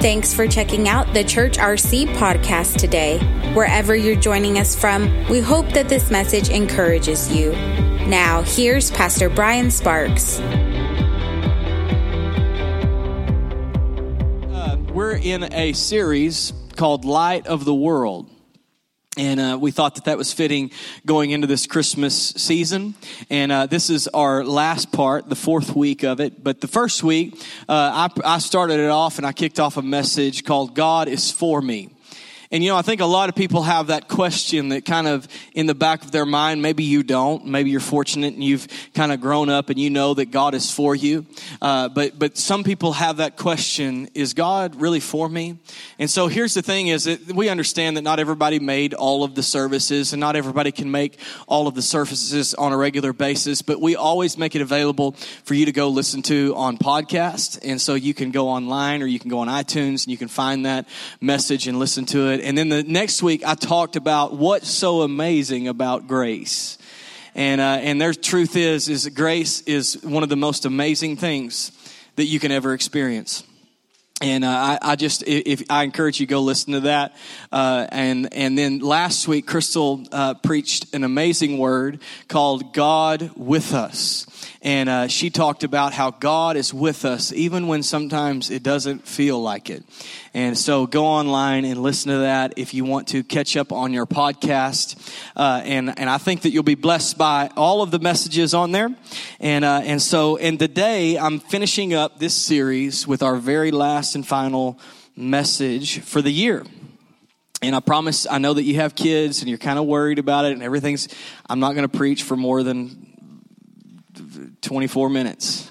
Thanks for checking out the Church RC podcast today. Wherever you're joining us from, we hope that this message encourages you. Now, here's Pastor Brian Sparks. Uh, we're in a series called Light of the World. And uh, we thought that that was fitting going into this Christmas season. And uh, this is our last part, the fourth week of it. But the first week, uh, I, I started it off and I kicked off a message called God is for me. And you know, I think a lot of people have that question that kind of in the back of their mind. Maybe you don't. Maybe you're fortunate and you've kind of grown up and you know that God is for you. Uh, but but some people have that question: Is God really for me? And so here's the thing: is that we understand that not everybody made all of the services, and not everybody can make all of the services on a regular basis. But we always make it available for you to go listen to on podcast, and so you can go online or you can go on iTunes and you can find that message and listen to it And then the next week, I talked about what's so amazing about grace. And, uh, and their truth is, is grace is one of the most amazing things that you can ever experience. And uh, I, I, just, if I encourage you, go listen to that. Uh, and and then last week, Crystal uh, preached an amazing word called "God with Us," and uh, she talked about how God is with us even when sometimes it doesn't feel like it. And so go online and listen to that if you want to catch up on your podcast. Uh, and, and I think that you'll be blessed by all of the messages on there. And, uh, and so, and today I'm finishing up this series with our very last and final message for the year. And I promise, I know that you have kids and you're kind of worried about it and everything's, I'm not going to preach for more than 24 minutes.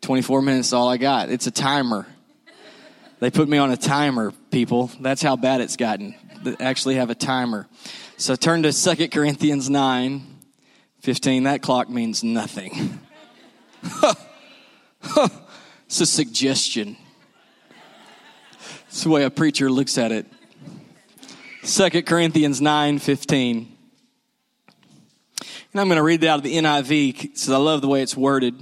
24 minutes is all I got. It's a timer. They put me on a timer, people. That's how bad it's gotten. They actually have a timer. So turn to 2 Corinthians 9 15. That clock means nothing. it's a suggestion. It's the way a preacher looks at it. 2 Corinthians 9 15. And I'm going to read it out of the NIV because I love the way it's worded.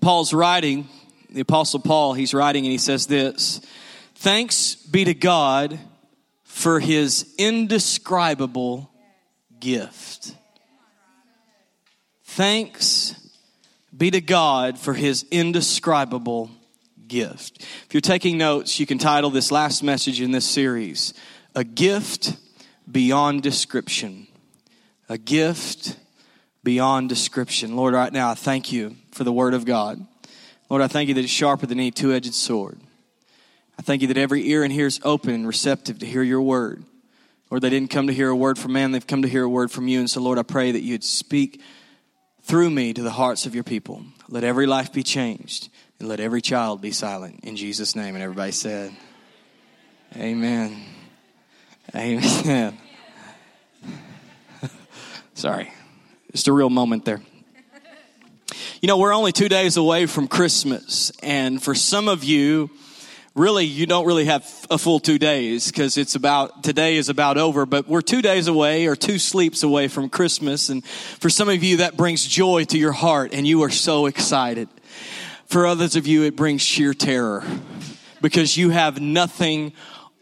Paul's writing, the Apostle Paul, he's writing and he says this Thanks be to God for his indescribable gift. Thanks be to God for his indescribable gift. If you're taking notes, you can title this last message in this series, A Gift Beyond Description. A Gift Beyond Description. Lord, right now, I thank you for the Word of God. Lord, I thank you that it's sharper than any two edged sword. I thank you that every ear in here is open and receptive to hear your word. Lord, they didn't come to hear a word from man, they've come to hear a word from you. And so, Lord, I pray that you'd speak through me to the hearts of your people. Let every life be changed and let every child be silent. In Jesus' name. And everybody said, Amen. Amen. Sorry. Just a real moment there. You know, we're only two days away from Christmas, and for some of you, really, you don't really have a full two days because it's about, today is about over, but we're two days away or two sleeps away from Christmas, and for some of you, that brings joy to your heart, and you are so excited. For others of you, it brings sheer terror because you have nothing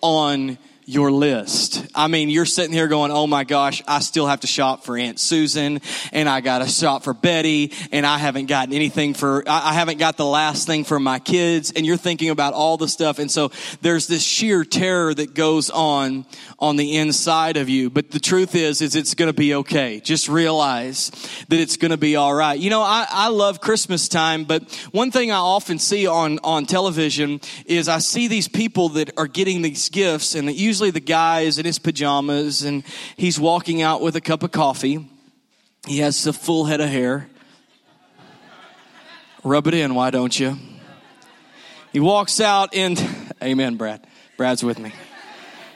on your list. I mean, you're sitting here going, oh my gosh, I still have to shop for Aunt Susan and I got to shop for Betty and I haven't gotten anything for, I haven't got the last thing for my kids and you're thinking about all the stuff. And so there's this sheer terror that goes on on the inside of you. But the truth is, is it's going to be okay. Just realize that it's going to be all right. You know, I, I love Christmas time, but one thing I often see on, on television is I see these people that are getting these gifts and that usually usually the guy is in his pajamas and he's walking out with a cup of coffee. He has a full head of hair. Rub it in, why don't you? He walks out and, amen, Brad. Brad's with me.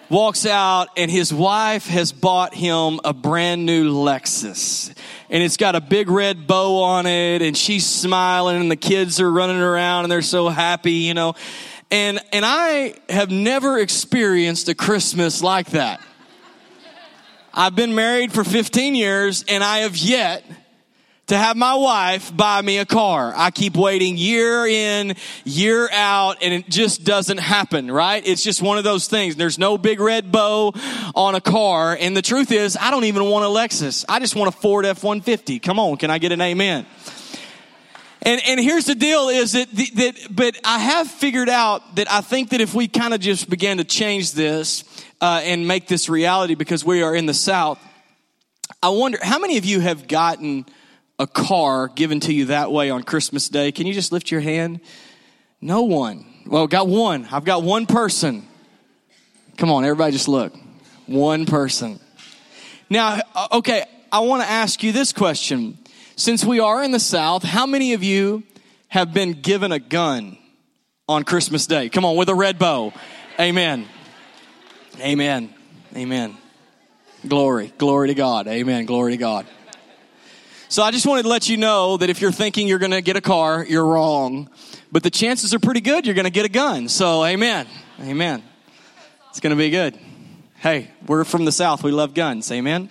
Walks out and his wife has bought him a brand new Lexus. And it's got a big red bow on it and she's smiling and the kids are running around and they're so happy, you know. And, and I have never experienced a Christmas like that. I've been married for 15 years and I have yet to have my wife buy me a car. I keep waiting year in, year out, and it just doesn't happen, right? It's just one of those things. There's no big red bow on a car. And the truth is, I don't even want a Lexus. I just want a Ford F-150. Come on, can I get an amen? And, and here's the deal is that, that, but I have figured out that I think that if we kind of just began to change this, uh, and make this reality because we are in the South, I wonder how many of you have gotten a car given to you that way on Christmas Day? Can you just lift your hand? No one. Well, got one. I've got one person. Come on, everybody just look. One person. Now, uh, okay, I want to ask you this question. Since we are in the South, how many of you have been given a gun on Christmas Day? Come on, with a red bow. Amen. Amen. Amen. Glory. Glory to God. Amen. Glory to God. So I just wanted to let you know that if you're thinking you're going to get a car, you're wrong. But the chances are pretty good you're going to get a gun. So amen. Amen. It's going to be good. Hey, we're from the South. We love guns. Amen.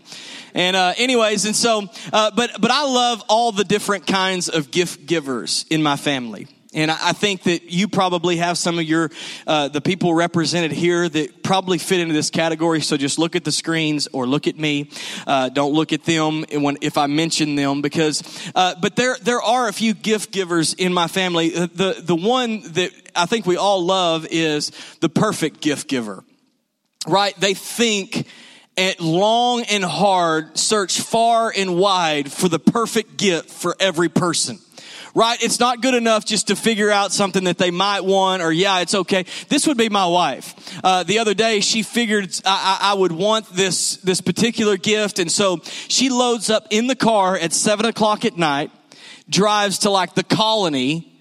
And uh, anyways, and so, uh, but but I love all the different kinds of gift givers in my family. And I think that you probably have some of your, uh, the people represented here that probably fit into this category. So just look at the screens or look at me. Uh, don't look at them when, if I mention them because, uh, but there, there are a few gift givers in my family. Uh, the, the one that I think we all love is the perfect gift giver, right? They think, and long and hard, search far and wide for the perfect gift for every person right? It's not good enough just to figure out something that they might want or yeah, it's okay. This would be my wife. Uh, the other day, she figured I, I, would want this, this particular gift. And so she loads up in the car at seven o'clock at night, drives to like the colony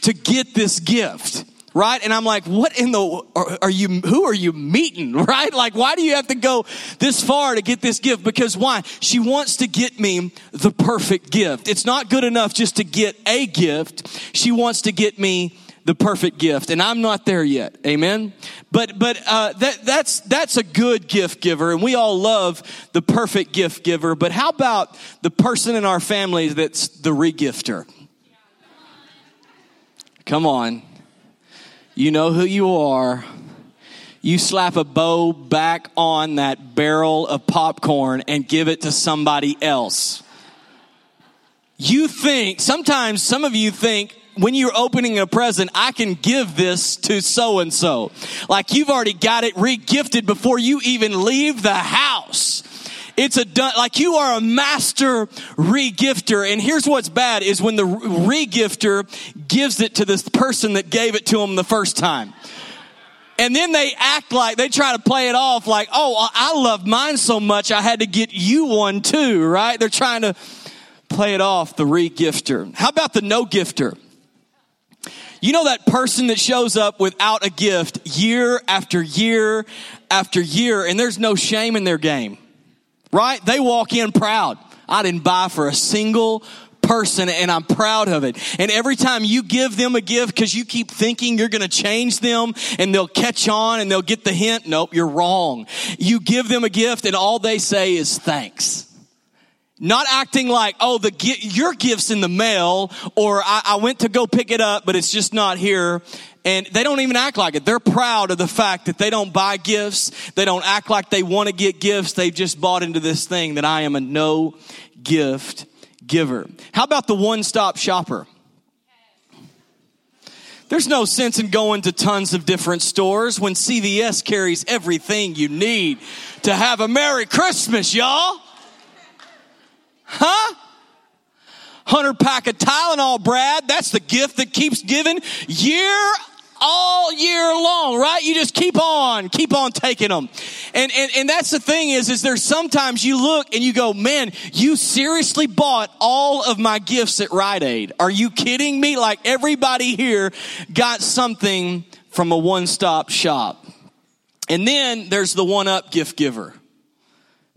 to get this gift right? And I'm like, what in the, are, are, you, who are you meeting, right? Like, why do you have to go this far to get this gift? Because why? She wants to get me the perfect gift. It's not good enough just to get a gift. She wants to get me the perfect gift and i'm not there yet amen but but uh, that that's that's a good gift giver and we all love the perfect gift giver but how about the person in our family that's the regifter come on you know who you are. You slap a bow back on that barrel of popcorn and give it to somebody else. You think, sometimes some of you think, when you're opening a present, I can give this to so and so. Like you've already got it regifted before you even leave the house. It's a done, like you are a master regifter. And here's what's bad is when the regifter gives it to this person that gave it to them the first time. And then they act like they try to play it off like, oh, I love mine so much I had to get you one too, right? They're trying to play it off, the regifter. How about the no gifter? You know that person that shows up without a gift year after year after year, and there's no shame in their game right? They walk in proud. I didn't buy for a single person and I'm proud of it. And every time you give them a gift because you keep thinking you're going to change them and they'll catch on and they'll get the hint. Nope, you're wrong. You give them a gift and all they say is thanks. Not acting like, oh, the your gift's in the mail, or I, I went to go pick it up, but it's just not here. And they don't even act like it. They're proud of the fact that they don't buy gifts. They don't act like they want to get gifts. They've just bought into this thing that I am a no gift giver. How about the one stop shopper? There's no sense in going to tons of different stores when CVS carries everything you need to have a Merry Christmas, y'all. Huh? 100 pack of Tylenol, Brad. That's the gift that keeps giving year all year long, right? You just keep on, keep on taking them. And, and, and that's the thing is, is there's sometimes you look and you go, man, you seriously bought all of my gifts at Rite Aid. Are you kidding me? Like everybody here got something from a one-stop shop. And then there's the one-up gift giver.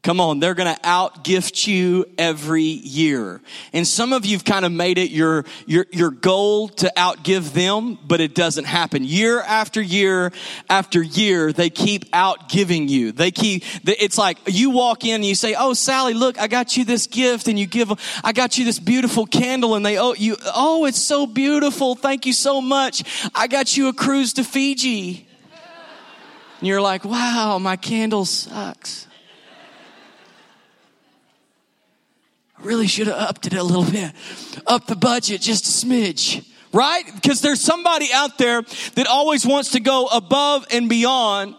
Come on, they're going to outgift you every year. And some of you've kind of made it your, your, your goal to outgive them, but it doesn't happen. Year after year after year, they keep outgiving you. They keep, it's like you walk in and you say, Oh, Sally, look, I got you this gift and you give, I got you this beautiful candle and they, oh, you, oh, it's so beautiful. Thank you so much. I got you a cruise to Fiji. And you're like, wow, my candle sucks. Really should have upped it a little bit, up the budget just a smidge, right? Because there's somebody out there that always wants to go above and beyond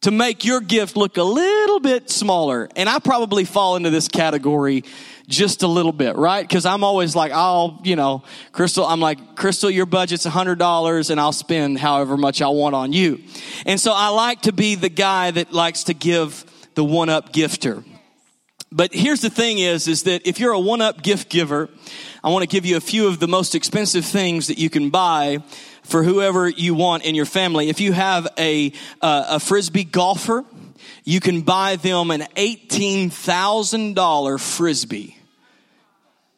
to make your gift look a little bit smaller. And I probably fall into this category just a little bit, right? Because I'm always like, I'll, you know, Crystal, I'm like, Crystal, your budget's a hundred dollars and I'll spend however much I want on you. And so I like to be the guy that likes to give the one up gifter. But here's the thing is, is that if you're a one-up gift giver, I want to give you a few of the most expensive things that you can buy for whoever you want in your family. If you have a, uh, a frisbee golfer, you can buy them an $18,000 frisbee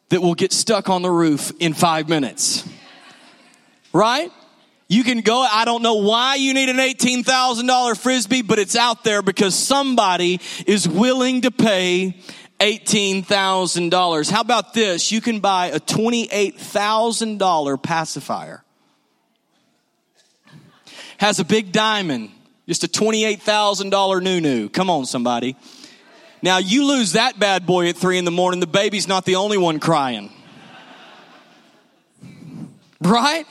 that will get stuck on the roof in five minutes. Right? You can go, I don't know why you need an $18,000 frisbee, but it's out there because somebody is willing to pay $18,000. How about this? You can buy a $28,000 pacifier. Has a big diamond, just a $28,000 new-new. Come on, somebody. Now you lose that bad boy at three in the morning, the baby's not the only one crying. Right?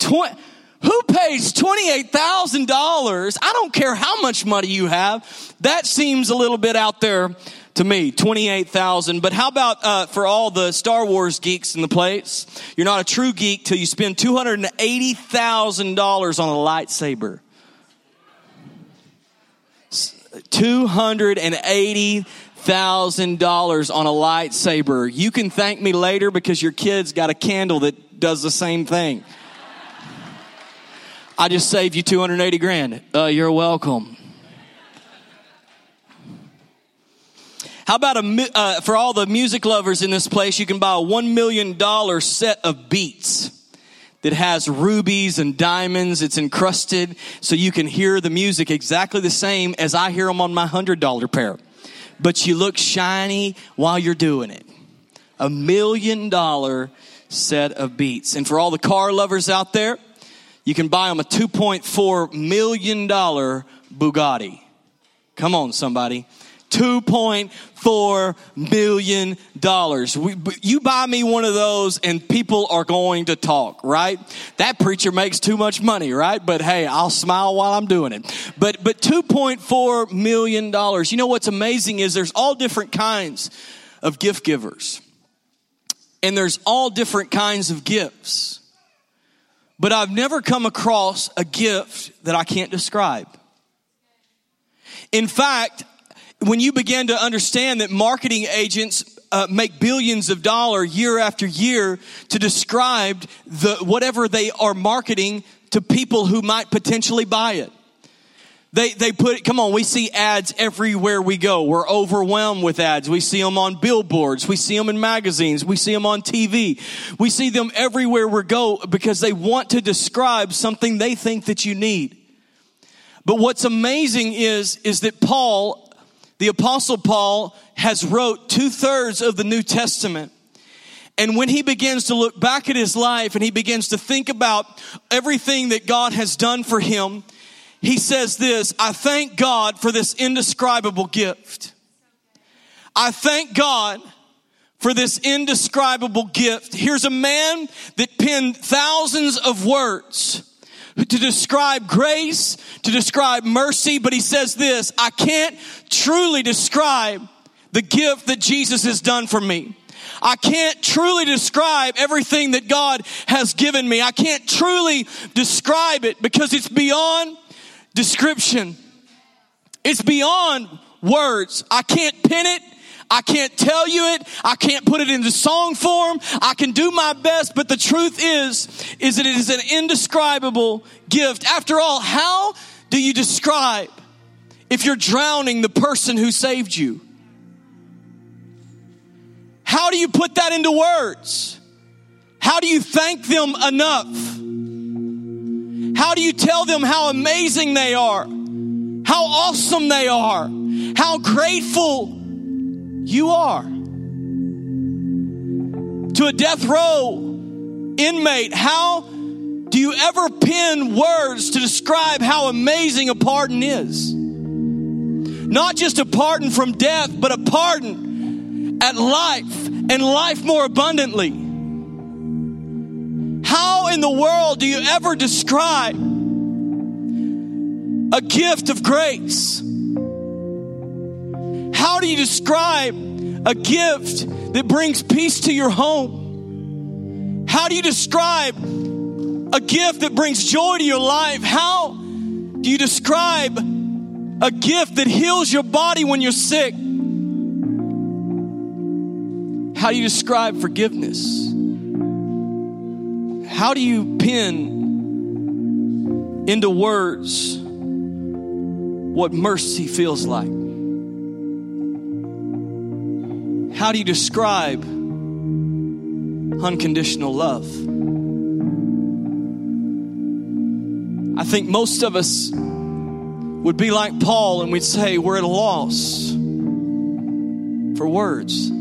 20, who pays $28,000? I don't care how much money you have. That seems a little bit out there to me 28,000 but how about uh, for all the Star Wars geeks in the place? You're not a true geek till you spend $280,000 on a lightsaber. $280,000 on a lightsaber. You can thank me later because your kids got a candle that does the same thing I just saved you 280 grand. Uh, you're welcome. How about a, uh, for all the music lovers in this place, you can buy a $1 million set of beats that has rubies and diamonds. It's encrusted so you can hear the music exactly the same as I hear them on my $100 pair. But you look shiny while you're doing it. A million dollar set of beats. And for all the car lovers out there, you can buy them a $2.4 million Bugatti. Come on, somebody. $2.4 million. You buy me one of those and people are going to talk, right? That preacher makes too much money, right? But hey, I'll smile while I'm doing it. But, but $2.4 million. You know what's amazing is there's all different kinds of gift givers. And there's all different kinds of gifts. But I've never come across a gift that I can't describe. In fact, when you begin to understand that marketing agents uh, make billions of dollars year after year to describe the whatever they are marketing to people who might potentially buy it. They, they put, come on, we see ads everywhere we go. We're overwhelmed with ads. We see them on billboards. We see them in magazines. We see them on TV. We see them everywhere we go because they want to describe something they think that you need. But what's amazing is, is that Paul, the apostle Paul, has wrote two thirds of the New Testament. And when he begins to look back at his life and he begins to think about everything that God has done for him, he says this I thank God for this indescribable gift. I thank God for this indescribable gift. Here's a man that penned thousands of words to describe grace, to describe mercy, but he says this I can't truly describe the gift that Jesus has done for me. I can't truly describe everything that God has given me. I can't truly describe it because it's beyond description. It's beyond words. I can't pin it. I can't tell you it. I can't put it into song form. I can do my best, but the truth is, is that it is an indescribable gift. After all, how do you describe if you're drowning the person who saved you? How do you put that into words? How do you thank them enough? How do you tell them how amazing they are? How awesome they are? How grateful you are? To a death row inmate, how do you ever pen words to describe how amazing a pardon is? Not just a pardon from death, but a pardon at life and life more abundantly. How in the world do you ever describe a gift of grace? How do you describe a gift that brings peace to your home? How do you describe a gift that brings joy to your life? How do you describe a gift that heals your body when you're sick? How do you describe forgiveness? How do you pen into words what mercy feels like? How do you describe unconditional love? I think most of us would be like Paul and we'd say we're at a loss for words.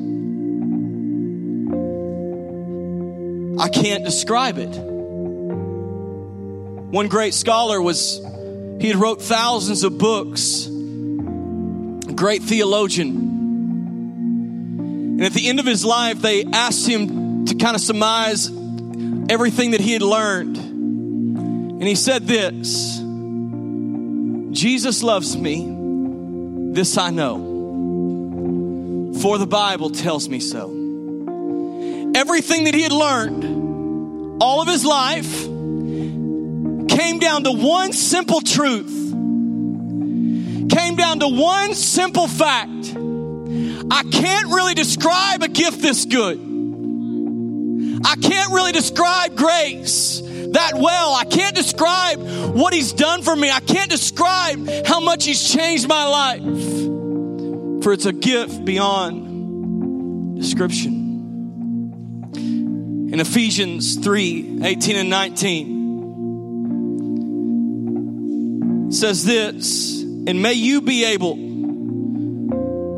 I can't describe it. One great scholar was, he had wrote thousands of books, great theologian. And at the end of his life, they asked him to kind of surmise everything that he had learned. And he said this Jesus loves me, this I know, for the Bible tells me so. Everything that he had learned all of his life came down to one simple truth, came down to one simple fact. I can't really describe a gift this good. I can't really describe grace that well. I can't describe what he's done for me. I can't describe how much he's changed my life. For it's a gift beyond description. In Ephesians 3 18 and 19 says this, and may you be able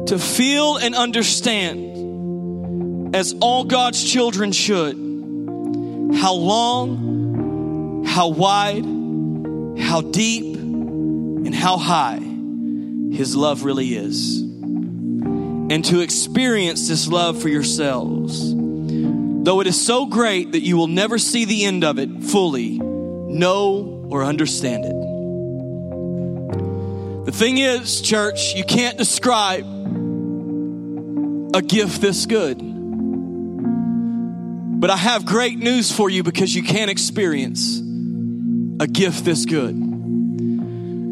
to feel and understand as all God's children should how long, how wide, how deep, and how high His love really is. And to experience this love for yourselves, though it is so great that you will never see the end of it fully, know or understand it. The thing is, church, you can't describe a gift this good. But I have great news for you because you can't experience a gift this good,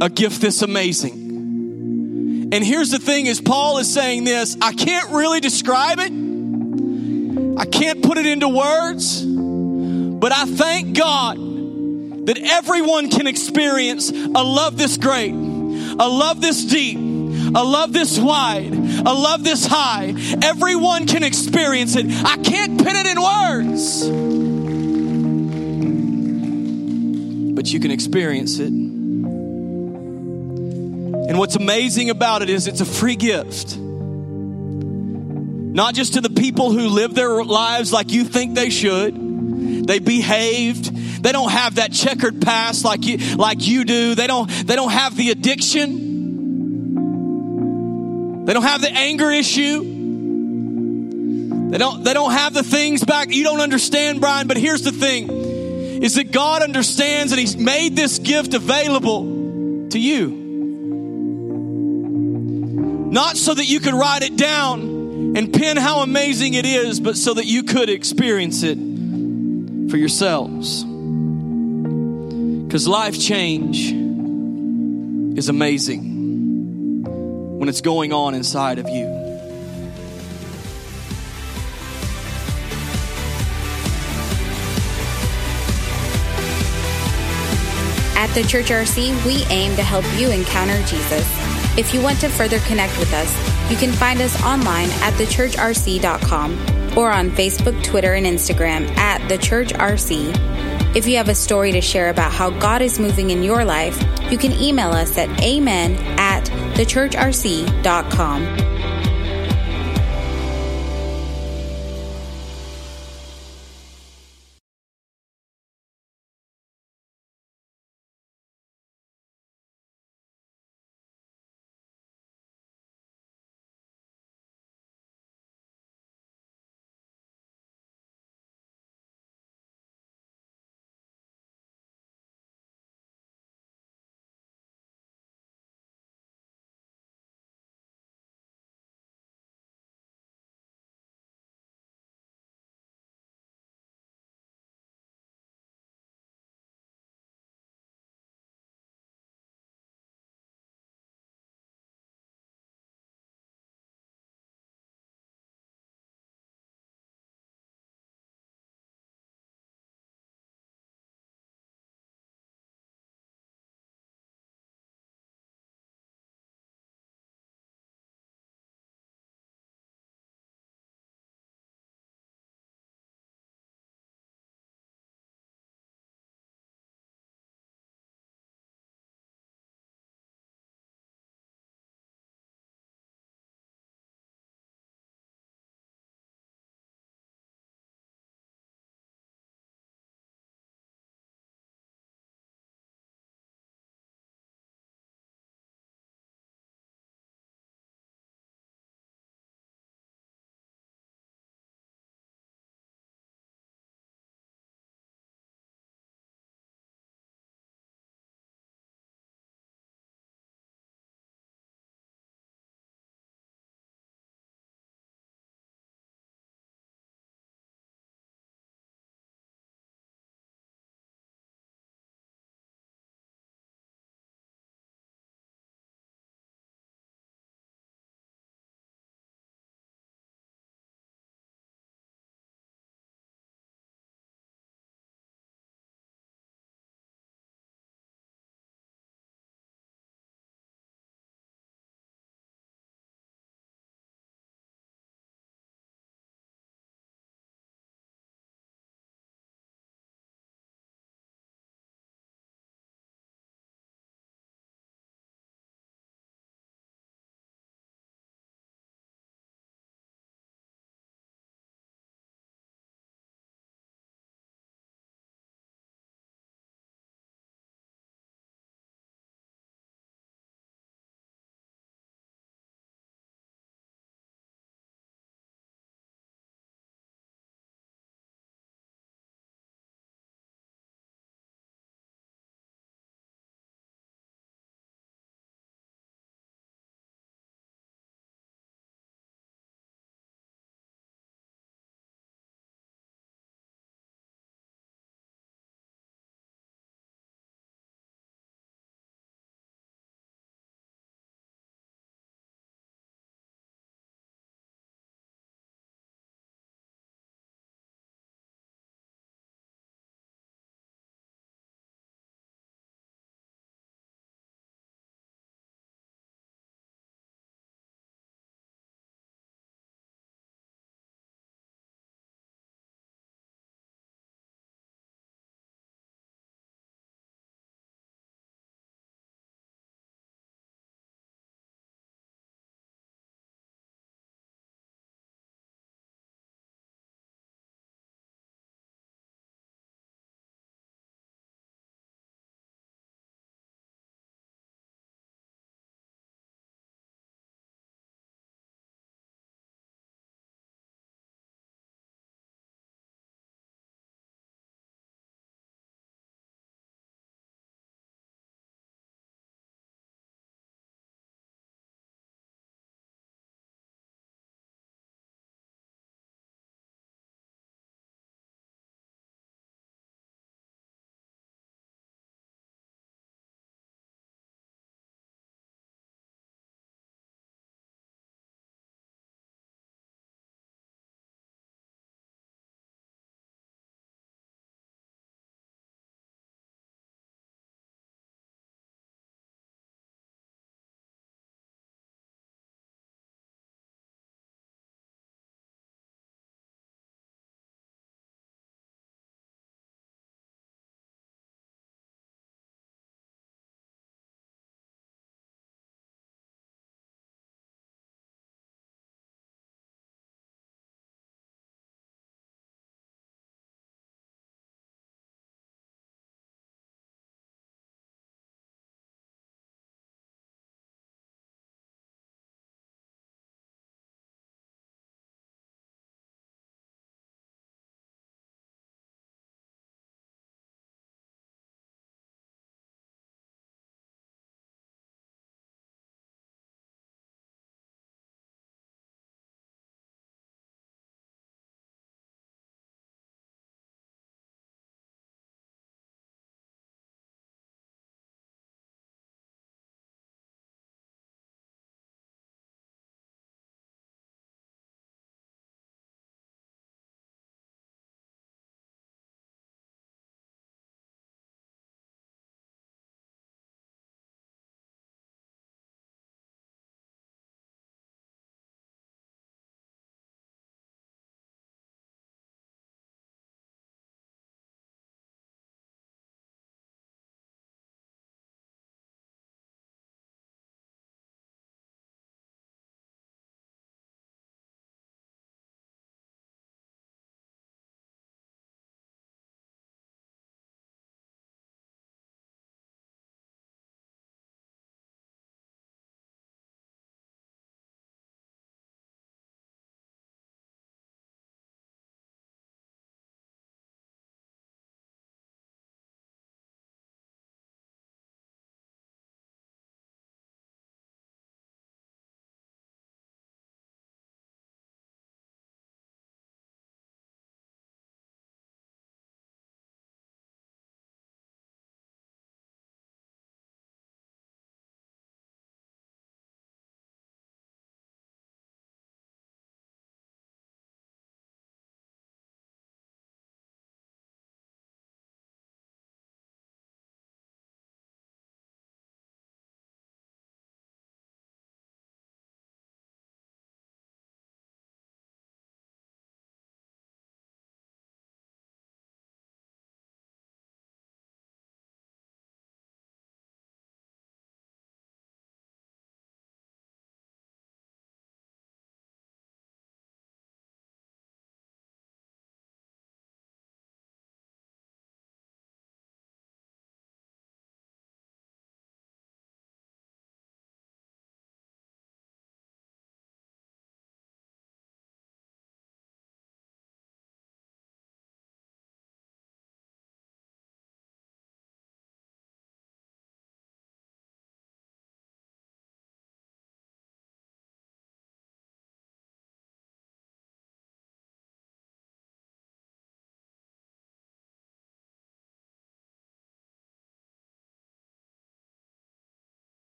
a gift this amazing. And here's the thing is Paul is saying this, I can't really describe it. I can't put it into words, but I thank God that everyone can experience a love this great, a love this deep, a love this wide, a love this high. Everyone can experience it. I can't put it in words, but you can experience it. And what's amazing about it is it's a free gift. Not just to the people who live their lives like you think they should. They behaved. They don't have that checkered past like you, like you do. They don't, they don't have the addiction. They don't have the anger issue. They don't, they don't have the things back. You don't understand, Brian, but here's the thing is that God understands and He's made this gift available to you. Not so that you could write it down and pin how amazing it is, but so that you could experience it for yourselves. Because life change is amazing when it's going on inside of you. At the Church RC, we aim to help you encounter Jesus. If you want to further connect with us, you can find us online at thechurchrc.com or on Facebook, Twitter, and Instagram at thechurchrc. If you have a story to share about how God is moving in your life, you can email us at amen at thechurchrc.com.